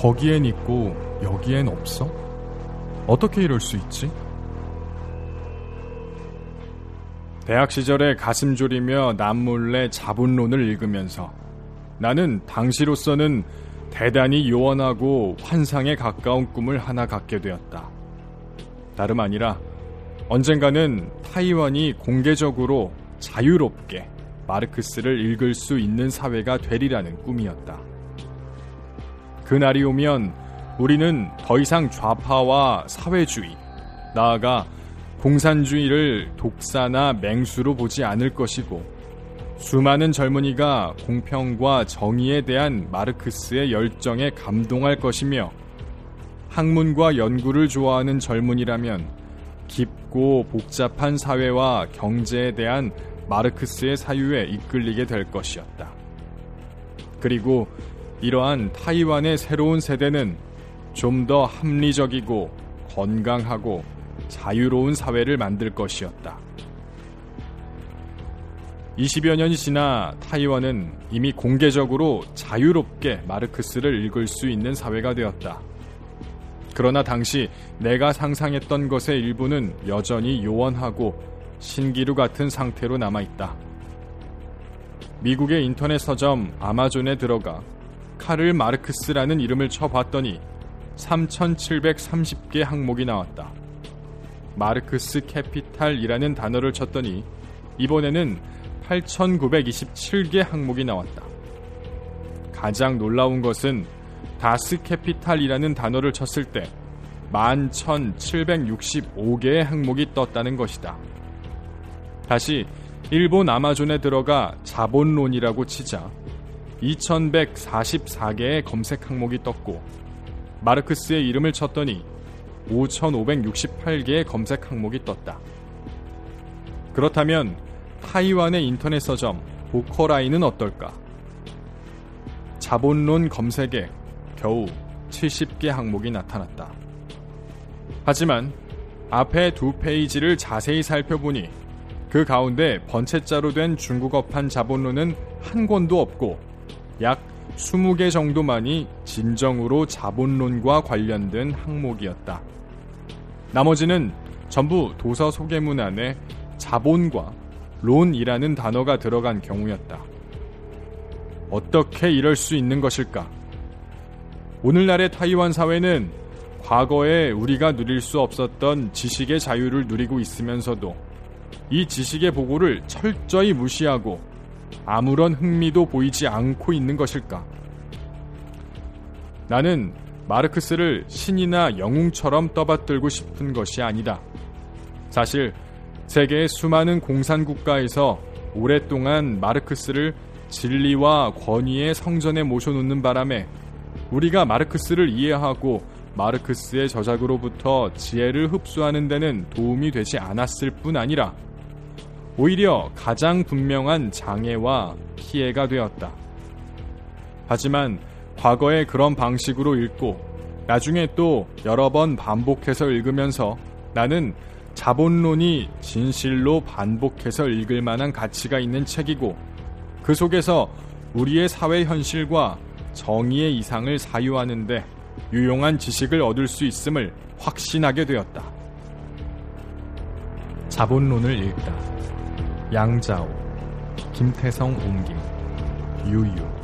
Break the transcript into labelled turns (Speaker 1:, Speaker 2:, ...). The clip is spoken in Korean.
Speaker 1: 거기엔 있고 여기엔 없어? 어떻게 이럴 수 있지? 대학 시절에 가슴 졸이며 남몰래 자본론을 읽으면서 나는 당시로서는 대단히 요원하고 환상에 가까운 꿈을 하나 갖게 되었다. 다름 아니라 언젠가는 타이완이 공개적으로 자유롭게 마르크스를 읽을 수 있는 사회가 되리라는 꿈이었다. 그날이 오면 우리는 더 이상 좌파와 사회주의, 나아가 공산주의를 독사나 맹수로 보지 않을 것이고 수많은 젊은이가 공평과 정의에 대한 마르크스의 열정에 감동할 것이며 학문과 연구를 좋아하는 젊은이라면 깊고 복잡한 사회와 경제에 대한 마르크스의 사유에 이끌리게 될 것이었다. 그리고 이러한 타이완의 새로운 세대는 좀 더 합리적이고 건강하고 자유로운 사회를 만들 것이었다. 20여 년이 지나 타이완은 이미 공개적으로 자유롭게 마르크스를 읽을 수 있는 사회가 되었다. 그러나 당시 내가 상상했던 것의 일부는 여전히 요원하고 신기루 같은 상태로 남아있다. 미국의 인터넷 서점 아마존에 들어가 카를 마르크스라는 이름을 쳐봤더니 3,730개 항목이 나왔다. 마르크스 Capital이라는 단어를 쳤더니 이번에는 8,927개 항목이 나왔다. 가장 놀라운 것은 Das Kapital이라는 단어를 쳤을 때 11,765개의 항목이 떴다는 것이다. 다시 일본 아마존에 들어가 자본론이라고 치자 2144개의 검색 항목이 떴고 마르크스의 이름을 쳤더니 5568개의 검색 항목이 떴다. 그렇다면 타이완의 인터넷 서점 보커라인은 어떨까? 자본론 검색에 겨우 70개 항목이 나타났다. 하지만 앞에 두 페이지를 자세히 살펴보니 그 가운데 번체자로 된 중국어판 자본론은 한 권도 없고 약 20개 정도만이 진정으로 자본론과 관련된 항목이었다. 나머지는 전부 도서 소개문 안에 자본과 론이라는 단어가 들어간 경우였다. 어떻게 이럴 수 있는 것일까? 오늘날의 타이완 사회는 과거에 우리가 누릴 수 없었던 지식의 자유를 누리고 있으면서도 이 지식의 보고를 철저히 무시하고 아무런 흥미도 보이지 않고 있는 것일까? 나는 마르크스를 신이나 영웅처럼 떠받들고 싶은 것이 아니다. 사실 세계의 수많은 공산 국가에서 오랫동안 마르크스를 진리와 권위의 성전에 모셔놓는 바람에 우리가 마르크스를 이해하고 마르크스의 저작으로부터 지혜를 흡수하는 데는 도움이 되지 않았을 뿐 아니라 오히려 가장 분명한 장애와 피해가 되었다. 하지만 과거에 그런 방식으로 읽고 나중에 또 여러 번 반복해서 읽으면서 나는 자본론이 진실로 반복해서 읽을 만한 가치가 있는 책이고 그 속에서 우리의 사회 현실과 정의의 이상을 사유하는데 유용한 지식을 얻을 수 있음을 확신하게 되었다. 자본론을 읽다. 양자오, 김태성 옹김, 유유.